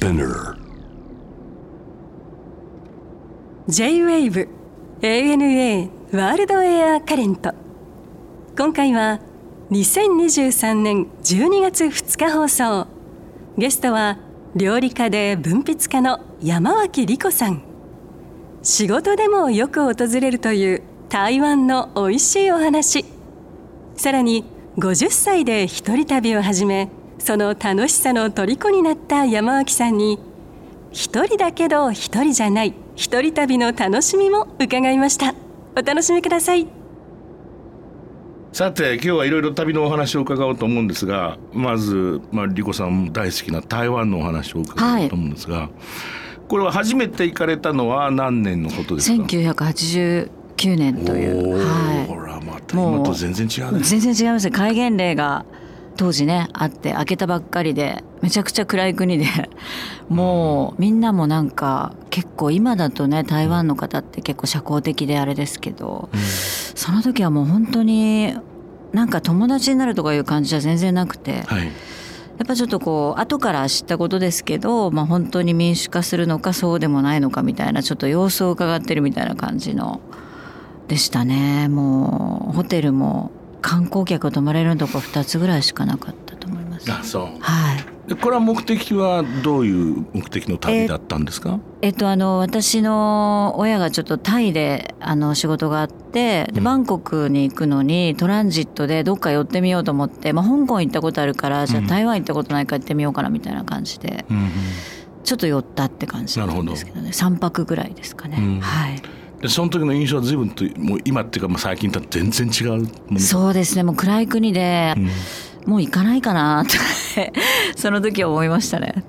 Spinner. J-WAVE ANA ワールドエアカレント今回は2023年12月2日放送。ゲストは料理家で文筆家の山脇理子さん。仕事でもよく訪れるという台湾の美味しいお話。さらに50歳で一人旅を始めその楽しさの虜になった山脇さんに一人だけど一人じゃない一人旅の楽しみも伺いました。お楽しみください。さて今日はいろいろ旅のお話を伺おうと思うんですがまず、まあ、リコさんも大好きな台湾のお話を伺おうと思うんですが、はい、これは初めて行かれたのは何年のことですか？1989年という、はい、ほらまた今と全然違うね。全然違います戒厳令が当時ねあって開けたばっかりでめちゃくちゃ暗い国で もうみんなもなんか結構今だとね台湾の方って結構社交的であれですけど、うん、その時はもう本当になんか友達になるとかいう感じじゃ全然なくて。はいやっぱちょっとこう後から知ったことですけど、まあ、本当に民主化するのかそうでもないのかみたいなちょっと様子を伺ってるみたいな感じのでしたねもうホテルも観光客が泊まれるとこ2つぐらいしかなかったと思います。あそう。はい。でこれは目的はどういう目的の旅だったんですか？えっとあの私の親がちょっとタイであの仕事があってでバンコクに行くのにトランジットでどっか寄ってみようと思って、まあ、香港行ったことあるからじゃあ台湾行ったことないから行ってみようかなみたいな感じで、うんうん、ちょっと寄ったって感じなんですけどね。ど。3泊ぐらいですかね。うん、はいでその時の印象は随分ともう今っていうかまあ最近とは全然違うそうですねもう暗い国で、うん、もう行かないかなって その時思いましたね。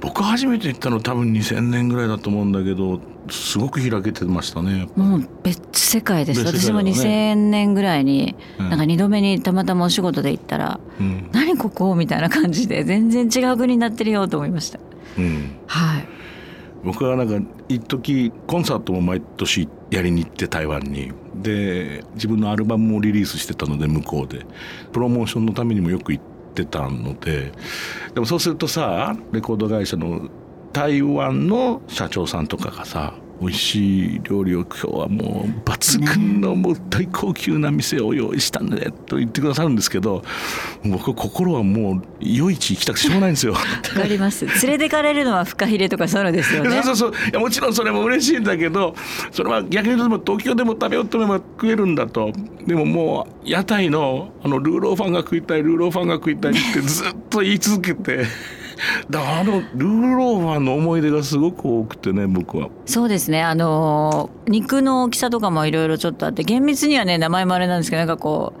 僕初めて行ったの多分2000年ぐらいだと思うんだけどすごく開けてましたねもう別世界です、ね、私も2000年ぐらいに、なんか2度目にたまたまお仕事で行ったら「うん、何ここ?」みたいな感じで全然違う国になってるよと思いました、うん、はい僕はなんか一時コンサートも毎年やりに行って台湾に。で自分のアルバムもリリースしてたので向こうで。プロモーションのためにもよく行ってたので。でもそうするとさレコード会社の台湾の社長さんとかがさ美味しい料理を今日はもう抜群のもう大高級な店を用意したんでと言ってくださるんですけど僕心はもう夜市行きたくしょうがないんですよ。わかります連れてかれるのはフカヒレとかそういうのですよね。そうそういやもちろんそれも嬉しいんだけどそれは逆に言うと東京でも食べようと思えば食えるんだとでももう屋台のあのルーローファンが食いたいルーローファンが食いたいってずっと言い続けて。だからあのルーローファンの思い出がすごく多くてね僕は。そうですね。あの肉の大きさとかもいろいろちょっとあって厳密にはね名前もあれなんですけどなんかこ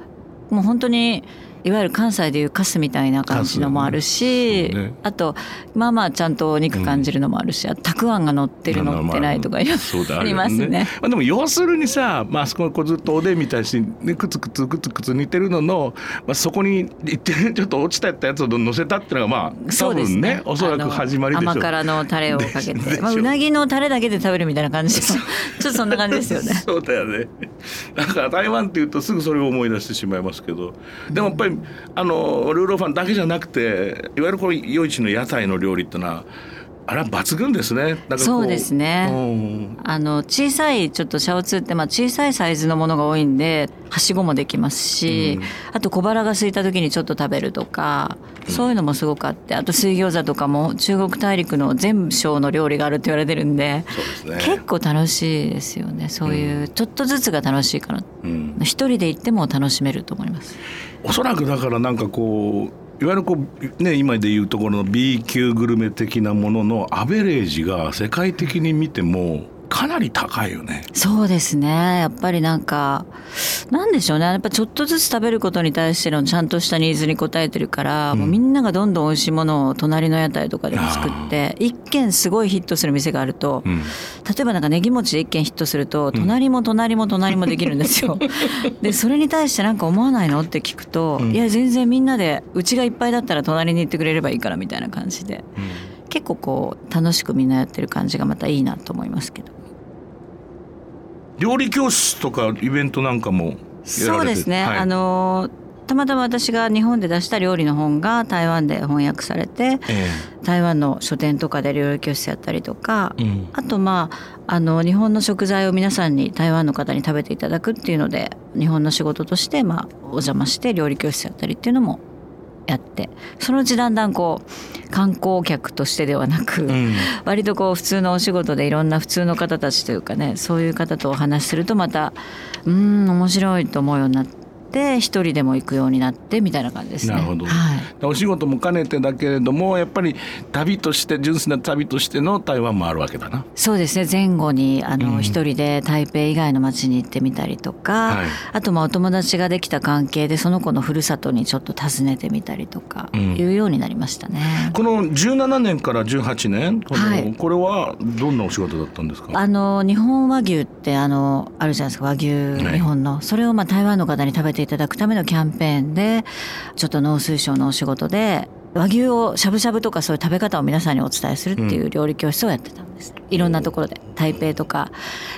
うもう本当にいわゆる関西でいうカスみたいな感じのもあるし、ね、あとまあまあちゃんとお肉感じるのもあるし、うん、たくあんが乗ってる乗ってないとかいろいろありますね。まあ、でも要するにさ、まあそここずっとおでんみたいに、ね、くつくつくつくつ似てるのの、まあ、そこに行ってちょっと落ちたやつを乗せたっていうのがまあ多分ねね。おそらく始まりでしょ甘辛のタレをかけて、まあ、うなぎのタレだけで食べるみたいな感じちょっとそんな感じですよね。そうだよね。だから台湾っていうとすぐそれを思い出してしまいますけど。でもやっぱりあのルーローファンだけじゃなくていわゆるこの夜市の屋台の料理ってのはあれは抜群ですね。そうですね。あの小さいちょっとシャオツーってまあ小さいサイズのものが多いんではしごもできますし、うん、あと小腹が空いた時にちょっと食べるとか、うん、そういうのもすごくあってあと水餃子とかも中国大陸の全省の料理があるって言われてるんでで、ね、結構楽しいですよね。そういうちょっとずつが楽しいから、うん、一人で行っても楽しめると思います。おそらくだからなんかこういわゆるこう、ね、今でいうところの B 級グルメ的なもののアベレージが世界的に見てもかなり高いよね。そうですね。やっぱりなんかなんでしょうね。やっぱちょっとずつ食べることに対してのちゃんとしたニーズに応えてるから、うん、もうみんながどんどん美味しいものを隣の屋台とかでも作って一軒すごいヒットする店があると、うん、例えばなんかネギ餅で一軒ヒットすると隣も隣も隣もできるんですよ。でそれに対して何か思わないのって聞くと、うん、いや全然みんなでうちがいっぱいだったら隣に行ってくれればいいからみたいな感じで。結構こう楽しくみんなやってる感じがまたいいなと思いますけど料理教室とかイベントなんかもそうですね、はい、あのたまたま私が日本で出した料理の本が台湾で翻訳されてえ台湾の書店とかで料理教室やったりとか、えうん。あとまああの日本の食材を皆さんに台湾の方に食べていただくっていうので日本の仕事としてまあお邪魔して料理教室やったりっていうのもやってそのうちだんだんこう観光客としてではなく、うん。割とこう普通のお仕事でいろんな普通の方たちというかねそういう方とお話しするとまたうーん面白いと思うようになって一人でも行くようになってみたいな感じですね。なるほど。はい。お仕事も兼ねてだけれどもやっぱり旅として純粋な旅としての台湾もあるわけだな。そうですね。前後にあうん。の一人で台北以外の町に行ってみたりとか、はい。あとまあお友達ができた関係でその子のふるさとにちょっと訪ねてみたりとかうん。いうようになりましたね。この17年から18年この、はい。これはどんなお仕事だったんですか？あの日本和牛ってあのあるじゃないですか。和牛はい。日本の、それをまあ台湾の方に食べていただくためのキャンペーンでちょっと農水省のお仕事で和牛をしゃぶしゃぶとかそういう食べ方を皆さんにお伝えするっていう料理教室をやってたんです、いろんなところで。台北とか、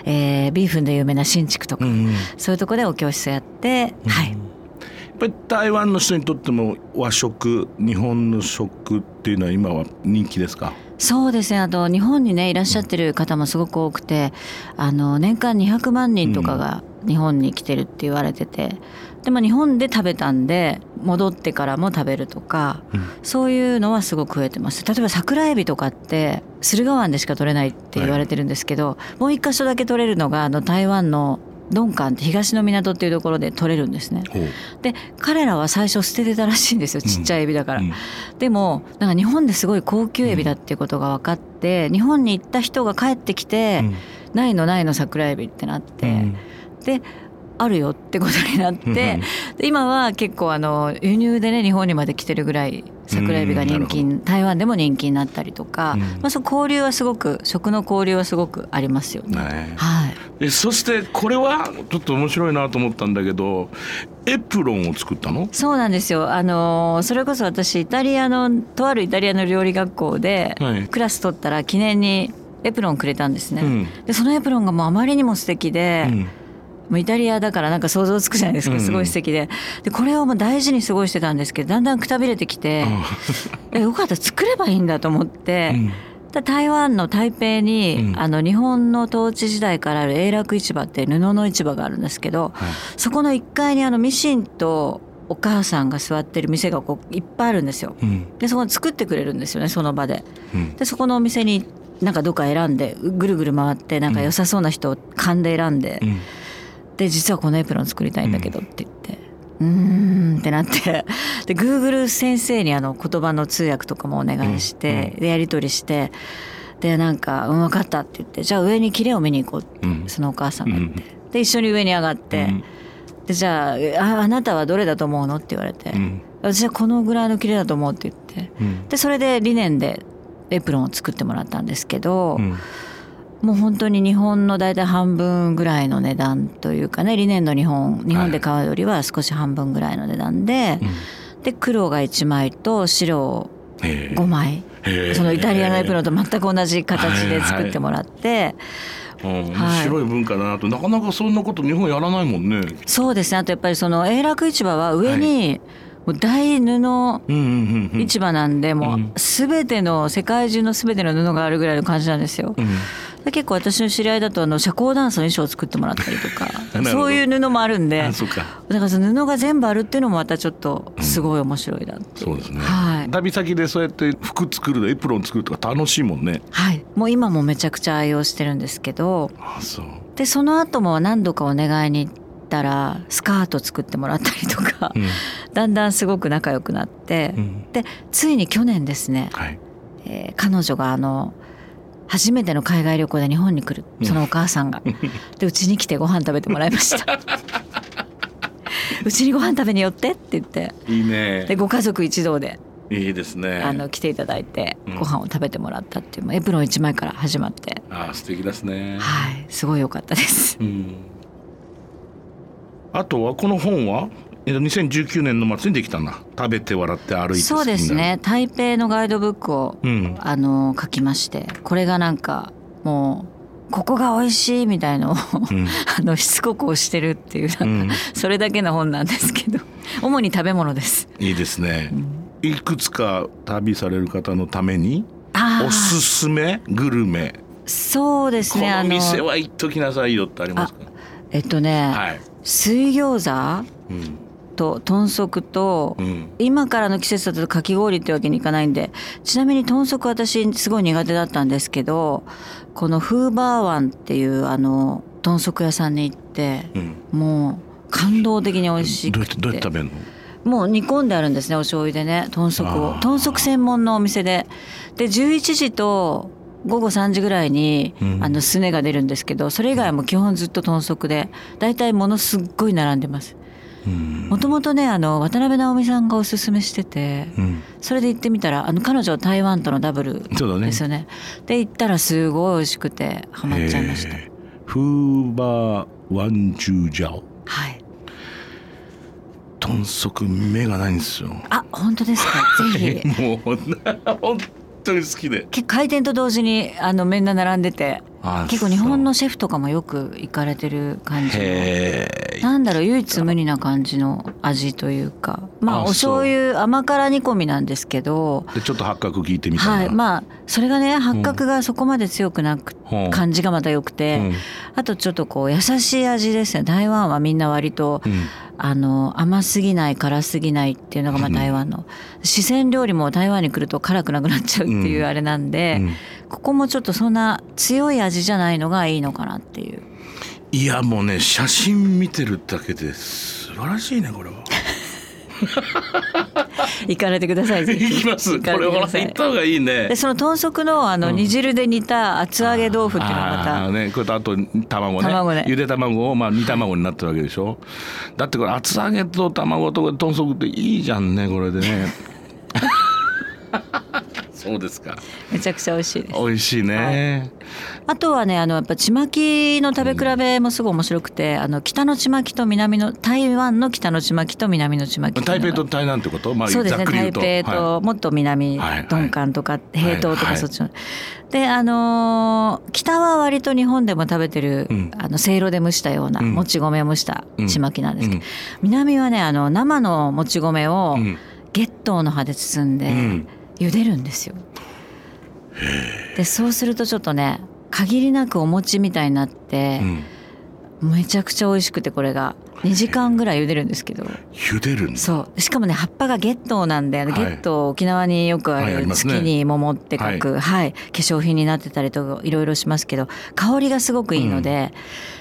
えービーフンで有名な新築とか、うんやそういうところでお教室をやって、はい。っぱり台湾の人にとっても和食日本の食っていうのは今は人気ですか？そうですね。あと日本にねいらっしゃってる方もすごく多くてあの年間200万人とかが日本に来てるって言われてて、でも日本で食べたんで戻ってからも食べるとか、うん。そういうのはすごく増えてます。例えば桜エビとかって駿河湾でしか取れないって言われてるんですけど、もう一箇所だけ取れるのがあの台湾のドンカンって東の港っていうところで取れるんですね。で彼らは最初捨ててたらしいんですよちっちゃいエビだから。うん。でもなんか日本ですごい高級エビだっていうことが分かって、日本に行った人が帰ってきて、うん。ないのないの桜エビってなって、うん。であるよってことになって、で今は結構あの輸入でね日本にまで来てるぐらい桜エビが人気台湾でも人気になったりとか、うん。まあ、そう交流はすごく食の交流はすごくありますよね。ねはい。えそしてこれはちょっと面白いなと思ったんだけどエプロンを作ったの？そうなんですよ。あのそれこそ私イタリアのとあるイタリアの料理学校ではい。クラス取ったら記念にエプロンくれたんですね、うん。でそのエプロンがもうあまりにも素敵で、うんもうイタリアだからなんか想像つくじゃないですか。うんすごい素敵で。でこれをもう大事に過ごしてたんですけどだんだんくたびれてきて、えよかった作ればいいんだと思って、台湾の台北に、うん。あの日本の統治時代からある永楽市場って布の市場があるんですけどはい。そこの1階にあのミシンとお母さんが座ってる店がこういっぱいあるんですよ。うん。でそこに作ってくれるんですよねその場で。うん。でそこのお店になんかどっか選んでぐるぐる回ってなんか良さそうな人を勘で選んで、うんで実はこのエプロン作りたいんだけどって言って。うーんってなって。で Google 先生にあの言葉の通訳とかもお願いして、でやり取りしてでなんか「うん分かった」って言って「じゃあ上に切れを見に行こう」ってうん。そのお母さんが言って、うんで一緒に上に上がって、うん。でじゃああ「あなたはどれだと思うの?」って言われて、うん。私はこのぐらいの切れだと思うって言って。うん。でそれでリネンでエプロンを作ってもらったんですけど、うんもう本当に日本の大体半分ぐらいの値段というかねリネンの日本日本で買うよりは少し半分ぐらいの値段で、で黒が1枚と白へえ5枚。そのイタリアのエプロンと全く同じ形で作ってもらって、うん面はい白い。文化だなと。なかなかそんなこと日本やらないもんね。そうですね。あとやっぱりその永楽市場は上にもう大布うんうんうんうん。市場なんでもうん。う全ての世界中の全ての布があるぐらいの感じなんですよ。うん。で結構私の知り合いだとあの社交ダンスの衣装を作ってもらったりとか そういう布もあるんであそうか。だからその布が全部あるっていうのもまたちょっとすごい面白いなっていう、そうですね、はい、旅先でそうやって服作るエプロン作るとか楽しいもんね。はい、もう今もめちゃくちゃ愛用してるんですけどあそう。でその後も何度かお願いに行ったらスカート作ってもらったりとか、うん。だんだんすごく仲良くなって、うん。でついに去年ですね、はい。えー彼女があの初めての海外旅行で日本に来るそのお母さんが、でうちに来てご飯食べてもらいました。うちにご飯食べに寄って？って言って。いいね。でご家族一同でいいですね。あの来ていただいてうん。ご飯を食べてもらったっていう、エプロン1枚から始まって。あ素敵ですね。はいすごい良かったです。うん。あとはこの本は？えっと2019年の末にできたんだ。食べて笑って歩いてそうですね。台北のガイドブックをうん。あの書きまして。これがなんかもうここが美味しいみたいのを、うん。あのしつこく推してるっていうなんか、それだけの本なんですけど。主に食べ物です。いいですね、いくつか旅される方のためにおすすめグルメ。そうですこね。あのの店は行っときなさいよってありますか？えっとね、はい、水餃子？うんと豚足と、うん、今からの季節だとかき氷ってわけにいかないんでちなみに豚足私すごい苦手だったんですけどこのフーバーワンっていうあの豚足屋さんに行ってうん、もう感動的に美味しくどうやってどうやって食べるの？もう煮込んであるんですねお醤油でね豚足を。豚足専門のお店で。で11時と午後3時ぐらいに、うん。あのすねが出るんですけどそれ以外はもう基本ずっと豚足で大体ものすっごい並んでます。うんもともとねあの渡辺直美さんがおすすめしててうん。それで行ってみたらあの彼女は台湾とのダブルですよね。で行ったらすごい美味しくてハマっちゃいました。フーバーワンジュージャオ。はい。豚足目がないんですよ。あ本当ですか？ぜひ。もう本当に好きで。結構開店と同時にあのみんな並んでて。あ結構日本のそシェフとかもよく行かれてる感うじなんだろう唯一無二な感じの味というか。まああお醤油甘辛煮込みなんですけど。でちょっと八角聞いてみたらはい。まあそれがね八角がそこまで強くなくうん感じがまた良くて、うん。あとちょっとこう優しい味ですね。台湾はみんな割と、うん。あの甘すぎない辛すぎないっていうのがまあ台湾の。四川料理も台湾に来ると辛くなくなっちゃうっていうあれなんで、うんここもちょっとそんな強い味じゃないのがいいのかなっていう。いやもうね写真見てるだけで素晴らしいねこれは。行かれてください行きます。これは行った方がいいね。でその豚足のあの煮汁で煮た厚揚げ豆腐っていうのがまあたーねこれとあと卵ね。卵ね。ゆで卵をまあ煮卵になってるわけでしょ。だってこれ厚揚げと卵と豚足っていいじゃんねこれでね そうですか。めちゃくちゃ美味しいです。美味しいね、あとはねあのやっぱちまきの食べ比べもすごい面白くて、あの北のちまきと南の台湾の北のちまきと南のちまき。台北と台南ってこと？まあそうですね。台北ともっと南、はいはい。鈍感とか平東とはい。かそっちの。であのー北は割と日本でも食べてる、うん。あのせいろで蒸したような、うん。もち米を蒸したちまきなんですけど、うん。南はねあの生のもち米をうん。月桃の葉で包んで、うん茹でるんですよ。でそうするとちょっとね限りなくお餅みたいになってう、ん。めちゃくちゃ美味しくてこれが。2時間ぐらい茹でるんですけど。茹でるそう。しかもね葉っぱがゲットーなんで、はい。ゲットー沖縄によくある月に桃って書く、はい。化粧品になってたりとかいろいろしますけど香りがすごくいいので,、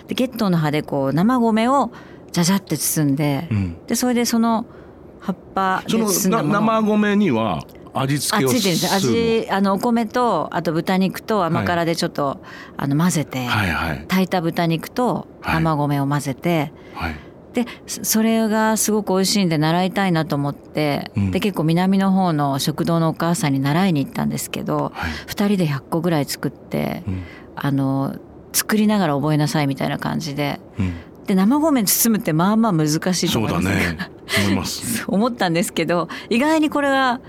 でゲットーの葉でこう生米をじゃじゃって包んで、うん。でそれでその葉っぱで包んだもの。生米には味付あけを味あのお米とあと豚肉と甘辛でちょっと、あの混ぜて、はいはい。炊いた豚肉とはい。生米を混ぜて、はい。でそそれがすごく美味しいんで習いたいなと思って、うん。で結構南の方の食堂のお母さんに習いに行ったんですけど、はい。2人で100個ぐらい作って、うん。あの作りながら覚えなさいみたいな感じでうん。で生米包むってまあまあ難しいとそうだ思います。ね。思います 思ったんですけど意外にこれが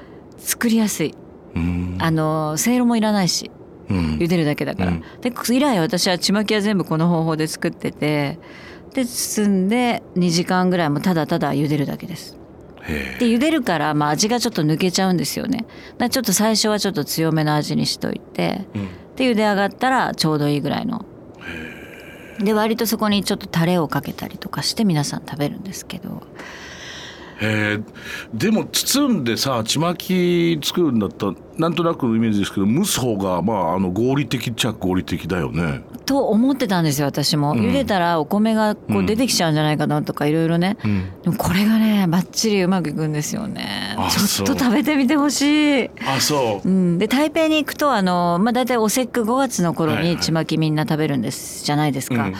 作りやすい。うん。あのせいろもいらないしうん。茹でるだけだから、うん。で以来私はちまきは全部この方法で作っててで包んで2時間ぐらいもただただ茹でるだけです。へで茹でるから、まあ、味がちょっと抜けちゃうんですよね。だちょっと最初はちょっと強めの味にしといてえうん。で茹で上がったらちょうどいいぐらいの。で割とそこにちょっとタレをかけたりとかして皆さん食べるんですけどへえでも包んでさちまき作るんだったらなんとなくのイメージですけど蒸す方がまああの合理的っちゃ合理的だよね。と思ってたんですよ私も、うん。茹でたらお米がこううん出てきちゃうんじゃないかなとかいろいろね、うん、でもこれがねバッチリうまくいくんですよね。あちょっと食べてみてほしい。あそう。う。ん、で台北に行くとあの、まあ、大体お節句5月の頃はいはい。にちまきみんな食べるんですじゃないですか、うん。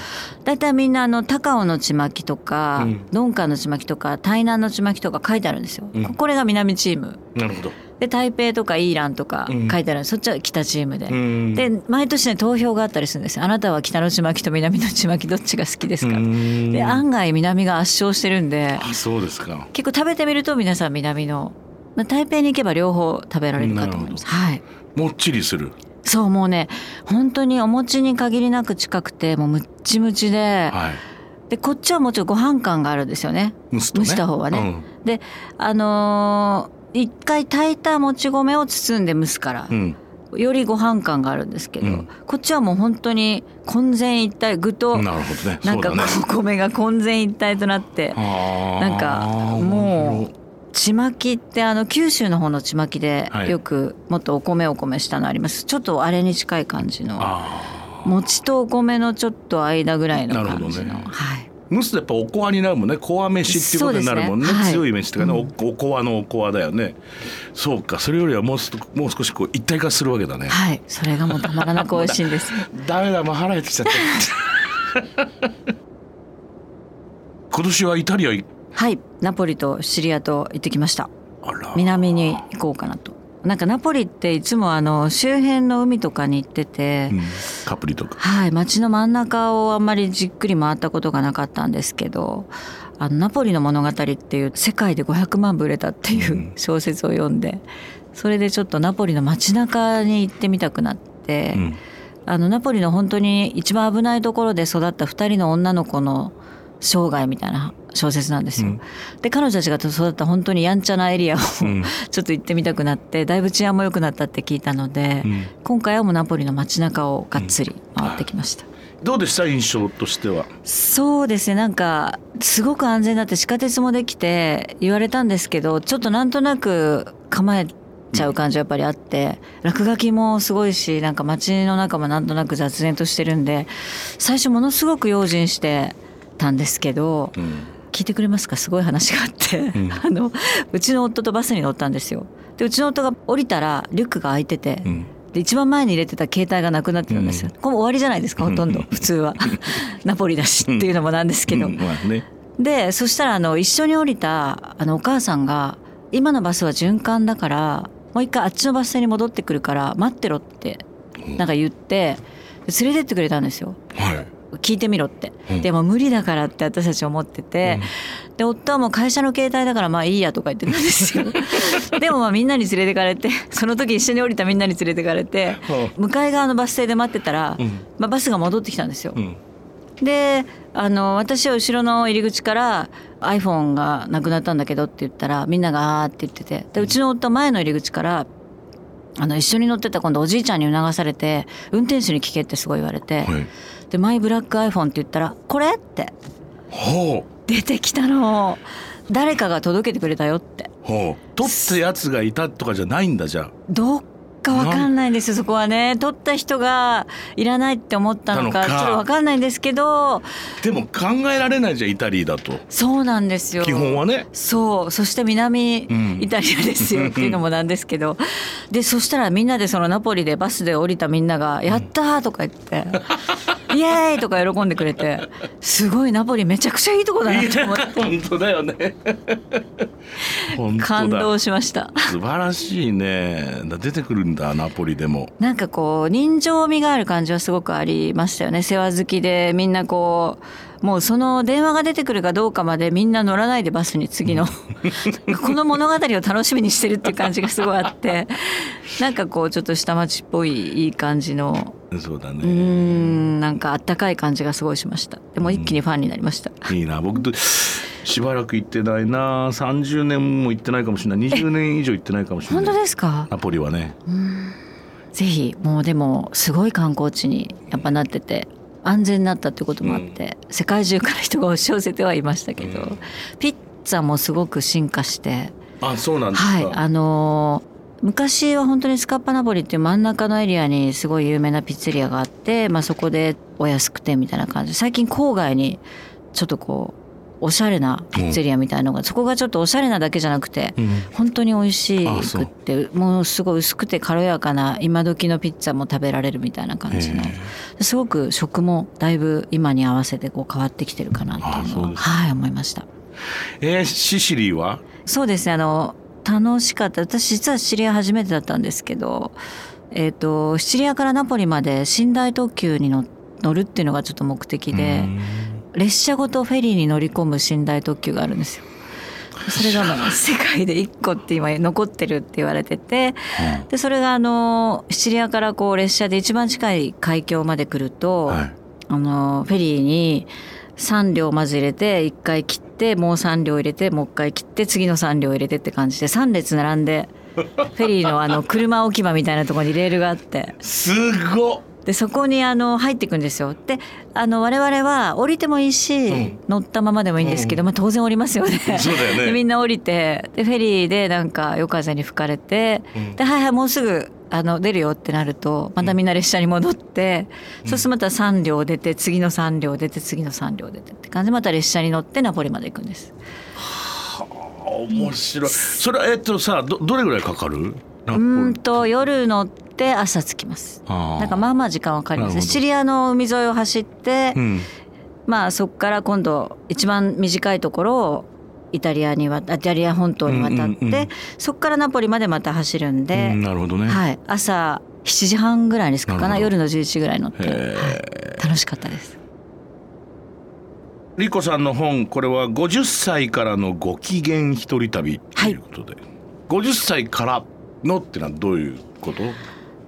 大体みんなあの高尾のちまきとか、うん。鈍感のちまきとか台南のちまきとか書いてあるんですよ、うん。これが南チーム。なるほど。で台北とかイーランとかうん。書いてある、そっちは北チームで、うん。で毎年ね投票があったりするんですよ。あなたは北のちまきと南のちまきどっちが好きですか、うん。で案外南が圧勝してるんであそうですか。結構食べてみると皆さん南のまあ台北に行けば両方食べられるかと思います。はい。もっちりする。そうもうね本当にお餅に限りなく近くてもうむっちむちで、はい。でこっちはもちろんご飯感があるんですよね。蒸ね。蒸した方はね。であのー一回炊いたもち米を包んで蒸すからう、ん、よりご飯感があるんですけど、うん。こっちはもう本当に混然一体具うとん、なるほどね。なんかこそうだね。う米が混然一体となってなんかもうちまきってあの九州の方のちまきではい。よくもっとお米お米したのあります。ちょっとあれに近い感じのあ餅とお米のちょっと間ぐらいの感じの、ね。はい。ー蒸すとやっぱおこわになるもんね。こわ飯っていうことになるもんね。ねはい強い飯っていうかね、おおこわのおこわだよね。そうか。それよりはもうすもう少しこう一体化するわけだね、はい。それがもうたまらなく美味しいんです。ダメだもう腹減ってきちゃった。今年はイタリア行はい。ナポリとシチリアと行ってきました。あら南に行こうかなとなんかナポリっていつもあの周辺の海とかに行ってて、うん。カプリとか。はい街の真ん中をあんまりじっくり回ったことがなかったんですけど「あのナポリの物語」っていう世界で500万部売れたっていううん。小説を読んでそれでちょっとナポリの街中に行ってみたくなって、うん。あのナポリの本当に一番危ないところで育った2人の女の子の生涯みたいな小説なんですよ。うん。で彼女たちが育った本当にやんちゃなエリアを、うん。ちょっと行ってみたくなってだいぶ治安も良くなったって聞いたので、うん。今回はもうナポリの街中をがっつり回ってきました。どうでした印象としては？そうですね。なんかすごく安全だって地下鉄もできて言われたんですけどちょっとなんとなく構えちゃう感じはやっぱりあって落書きもすごいしなんか街の中もなんとなく雑然としてるんで最初ものすごく用心してたんですけどうん。聞いてくれますか？すごい話があって、うん。あのうちの夫とバスに乗ったんですよ。でうちの夫が降りたらリュックが開いてて、うん。で一番前に入れてた携帯がなくなってるんですよ。これも終わりじゃないですか？ほとんど。普通は。ナポリだしっていうのもなんですけど。うん。まあね。でそしたらあの一緒に降りたあのお母さんが「今のバスは循環だからもう一回あっちのバス停に戻ってくるから待ってろ」ってなんか言って連れてってくれたんですよ。はい聞いてみろって、うん。でも無理だからって私たち思ってて、で夫はもう会社の携帯だからまあいいやとか言ってたんですよ。でもまあみんなに連れてかれてその時一緒に降りたみんなに連れてかれて向かい側のバス停で待ってたら、うん。まあ、バスが戻ってきたんですよ。う。ん。であの私は後ろの入り口から iPhone がなくなったんだけどって言ったらみんながあーって言っててでうちの夫は前の入り口からあの一緒に乗ってた今度おじいちゃんに促されて運転手に聞けってすごい言われて、はいでマイブラック iPhone って言ったら「これ?」って。ほ出てきたの。誰かが届けてくれたよって。取ったやつがいたとかじゃないんだじゃあ。どっかわかんないんですよそこはね。取った人がいらないって思ったのかちょっとわかんないんですけど。でも考えられないじゃんイタリーだと。そうなんですよ。基本はね。そう。そして南うん。イタリアですよ っていうのもなんですけど、でそしたらみんなでそのナポリでバスで降りたみんなが「やったー!」とか言って「イエーイ!」とか喜んでくれてすごいナポリめちゃくちゃいいとこだいな。いと思って本当だよね。感動しました。素晴らしいね。だ出てくるんだナポリでも。なんかこう人情味がある感じはすごくありましたよね。世話好きでみんなこうもうその電話が出てくるかどうかまでみんな乗らないでバスに次の。この物語を楽しみにしてるっていう感じがすごいあってなんかこうちょっと下町っぽいいい感じのそうだね。んなんかあったかい感じがすごいしました。でも一気にファンになりました、いいな。僕としばらく行ってないな。30年も行ってないかもしれない。20年以上行ってないかもしれ本当ないですか？ナポリはね。ぜひもうでもすごい観光地にやっぱなってて安全になったってこともあって、世界中から人が押し寄せてはいましたけど、うん。ピッツァもすごく進化してあそうなんですか、はい。あのー昔は本当にスカッパナポリっていう真ん中のエリアにすごい有名なピッツェリアがあって、まあ、そこでお安くてみたいな感じ。で最近郊外にちょっとこうおしゃれなピッツェリアみたいのが、そこがちょっとおしゃれなだけじゃなくてうん。本当に美味しくってもうすごい薄くて軽やかな今時のピッツァも食べられるみたいな感じの。へすごく食もだいぶ今に合わせてこう変わってきてるかなっていうのははい思いました。えーシシリーは？そうですね。あの楽しかった。私実はシチリア初めてだったんですけどえっ、とシチリアからナポリまで寝台特急に乗乗るっていうのがちょっと目的でうん。列車ごとフェリーに乗り込む寝台特急があるんですよ。それがまあ世界で1個って今残ってるって言われててでそれがあのシチリアからこう列車で一番近い海峡まで来ると、はい。あのフェリーに3両まず入れて1回切ってもう3両入れてもう1回切って次の3両入れてって感じで3列並んで フェリーのあの車置き場みたいなところにレールがあって。すごっ。でそこにあの入っていくんですよ。であの我々は降りてもいいし、うん。乗ったままでもいいんですけど、まあ、当然降りますよね。そうだよね。で みんな降りてでフェリーでなんか夜風に吹かれて、うん。ではいはいもうすぐあの出るよってなるとまたみんな列車に戻って、そうするとまた3両出て次の3両出て次の3両出てって感じ。でまた列車に乗ってナポリまで行くんです。面白い。それはえっとさどどれぐらいかかる？うーんと夜乗って朝着きます。なんかまあまあ時間はかかります。シチリアの海沿いを走って、うん。まあそこから今度一番短いところをイタリアにわイタリア本島に渡って、そこからナポリまでまた走るんで、うんなるほどね、はい、朝7時半ぐらいですかなるほど。な夜の11時ぐらいに乗って、はい、楽しかったです。リコさんの本これは50歳からのご機嫌一人旅ということで、50歳からのってのはどういうこと？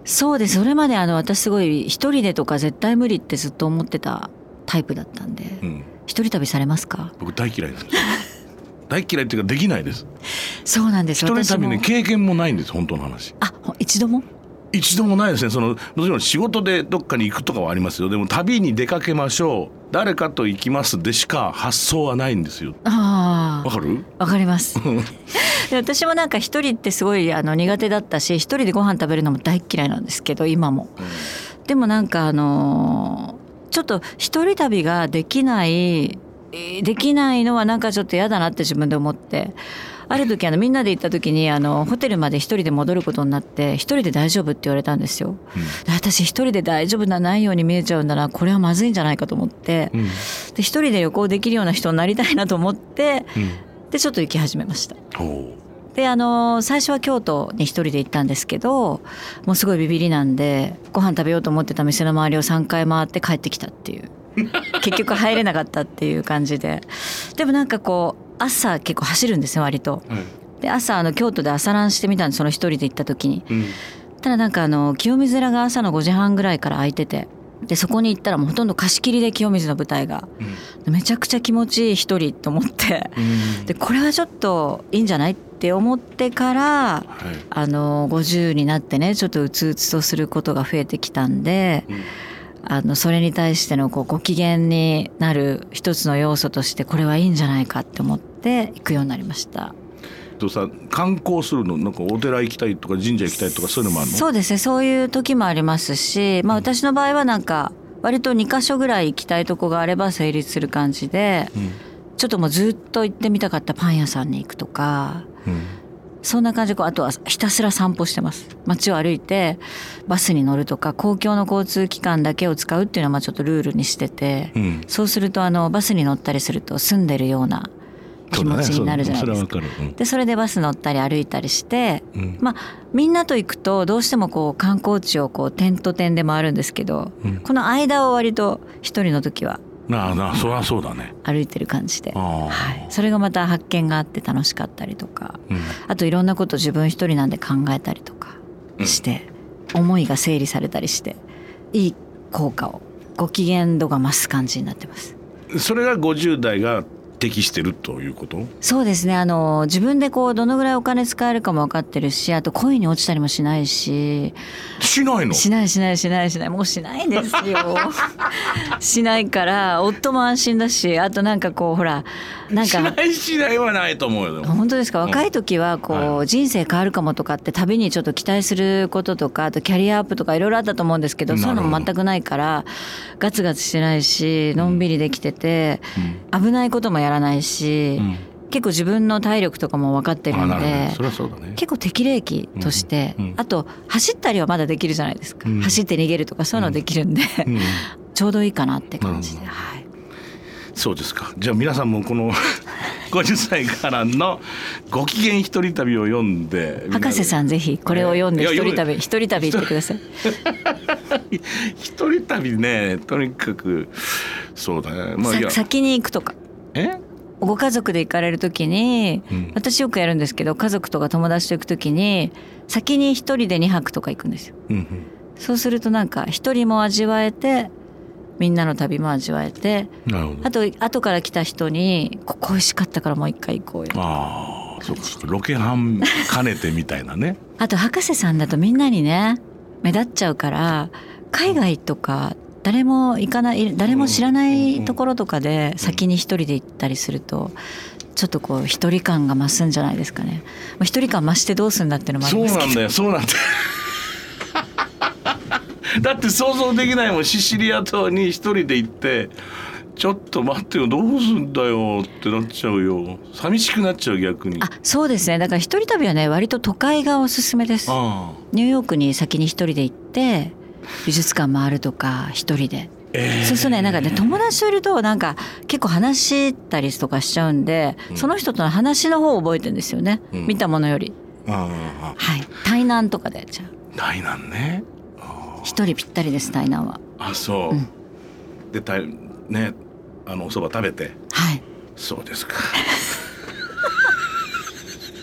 そうです。それまであの私すごい一人でとか絶対無理ってずっと思ってたタイプだったんで、うん一人旅されますか僕大嫌いなんです大嫌いっていうかできないです。そうなんです。一人私も旅ね経験もないんです本当の話。あほ一度も？一度もないですね。そのもちろん仕事でどっかに行くとかはありますよ。でも旅に出かけましょう。誰かと行きますでしか発想はないんですよ。ああわかる？わかります。で私もなんか一人ってすごいあの苦手だったし一人でご飯食べるのも大っ嫌いなんですけど今も。でもなんかあのーちょっと一人旅ができないえーできないのはなんかちょっと嫌だなって自分で思って。ある時あのみんなで行った時にあのホテルまで一人で戻ることになって一人で大丈夫って言われたんですよ。で私一人で大丈夫なないように見えちゃうんだなこれはまずいんじゃないかと思って。うん。で一人で旅行できるような人になりたいなと思ってうん。でちょっと行き始めました。ほであの最初は京都に一人で行ったんですけどもうすごいビビりなんでご飯食べようと思ってた店の周りを3回回って帰ってきたっていう 結局入れなかったっていう感じで。でもなんかこう朝結構走るんですよ割と。う、はい。で朝あの京都で朝ランしてみたんですその一人で行った時に。うん。ただなんかあの清水寺が朝の5時半ぐらいから空いてて。でそこに行ったらもうほとんど貸し切りで清水の舞台が。めちゃくちゃ気持ちいい一人と思って。うん。でこれはちょっといいんじゃないって思ってからはい。あの50になってねちょっとうつうつとすることが増えてきたんで。うんあのそれに対してのこうご機嫌になる一つの要素としてこれはいいんじゃないかって思って行くようになりました。とさ観光するのなんかお寺行きたいとか神社行きたいとかそういうのもあるの？そうですねそういう時もありますし、まあ、私の場合はなんか割と2箇所ぐらい行きたいとこがあれば成立する感じでうん。ちょっともうずっと行ってみたかったパン屋さんに行くとかうんそんな感じ。でこうあとはひたすら散歩してます。街を歩いてバスに乗るとか公共の交通機関だけを使うっていうのはまあちょっとルールにしてて、うん。そうするとあのバスに乗ったりすると住んでるような気持ちになるじゃないですか。そねそうだね。それはわかる。でそれでバス乗ったり歩いたりしてうんうん。まあみんなと行くとどうしてもこう観光地をこう点と点で回るんですけど、うん。この間を割と一人の時はなあなあそりゃそうだね。歩いてる感じで、はい、それがまた発見があって楽しかったりとか。うん。あといろんなこと自分一人なんで考えたりとかして、思いが整理されたりしていい効果をご機嫌度が増す感じになってます。それが50代が適してるということ？そうですね。あの自分でこうどのぐらいお金使えるかも分かってるしあと恋に落ちたりもしないし。しないの？しないしないしないしない。もうしないですよ。しないから夫も安心だしあとなんかこうほらなんか。しないしないはないと思うよ。本当ですか？うん。若い時はこう、は人生変わるかもとかって旅にちょっと期待することとかあとキャリアアップとかいろいろあったと思うんですけどそういうのも全くないからガツガツしてないしのんびりできてて、危ないこともやらないし、うん。結構自分の体力とかも分かってるんでね。結構適齢期として、うんうんあと走ったりはまだできるじゃないですか、うん。走って逃げるとかそういうのできるんで、うん。ちょうどいいかなって感じで、はい、そうですか。じゃあ皆さんもこの 50歳からのご機嫌一人旅を読んで博士さんぜひこれを読んで一人読旅一人旅行ってください。一人旅ねとにかくそうだね。まあ先に行くとか。えご家族で行かれる時に、うん。私よくやるんですけど家族とか友達と行く時に先に一人で2泊とか行くんですよ。うんうん。そうするとなんか一人も味わえてみんなの旅も味わえてなるほど。あと後から来た人に「ここ美味しかったからもう一回行こうよ」ああそうか。ロケハン兼ねてみたいなね。あと博士さんだとみんなにね目立っちゃうから海外とか誰も行かない誰も知らないところとかで先に一人で行ったりするとちょっとこう一人感が増すんじゃないですかね。まあ一人感増してどうすんだっていうのもありそうますけど。なんだよ。そうなんだよ。だって想像できないもんシシリア島に一人で行ってちょっと待ってよどうすんだよってなっちゃうよ。寂しくなっちゃう逆に。あそうですね。だから一人旅はね割と都会がおすすめです。あ。ニューヨークに先に一人で行って美術館回るとか一人で。えそうするとねなんかね友達といるとなんか結構話したりとかしちゃうんで、うん。その人との話の方を覚えてるんですよね、うん。見たものより。あはい。対南とかでじゃああないなんね一人ぴったりです対南は。あそう、うん。でたねあのお蕎麦食べて。はい。そうですか。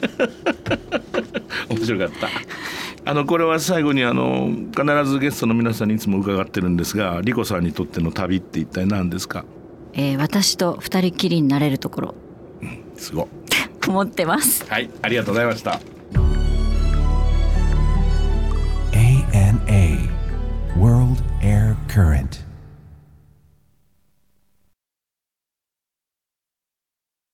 面白かったあのこれは最後にあの必ずゲストの皆さんにいつも伺ってるんですがリコさんにとっての旅って一体何ですか？えー私と二人きりになれるところ。すごい。思ってます。はいありがとうございました。ANA World Air Current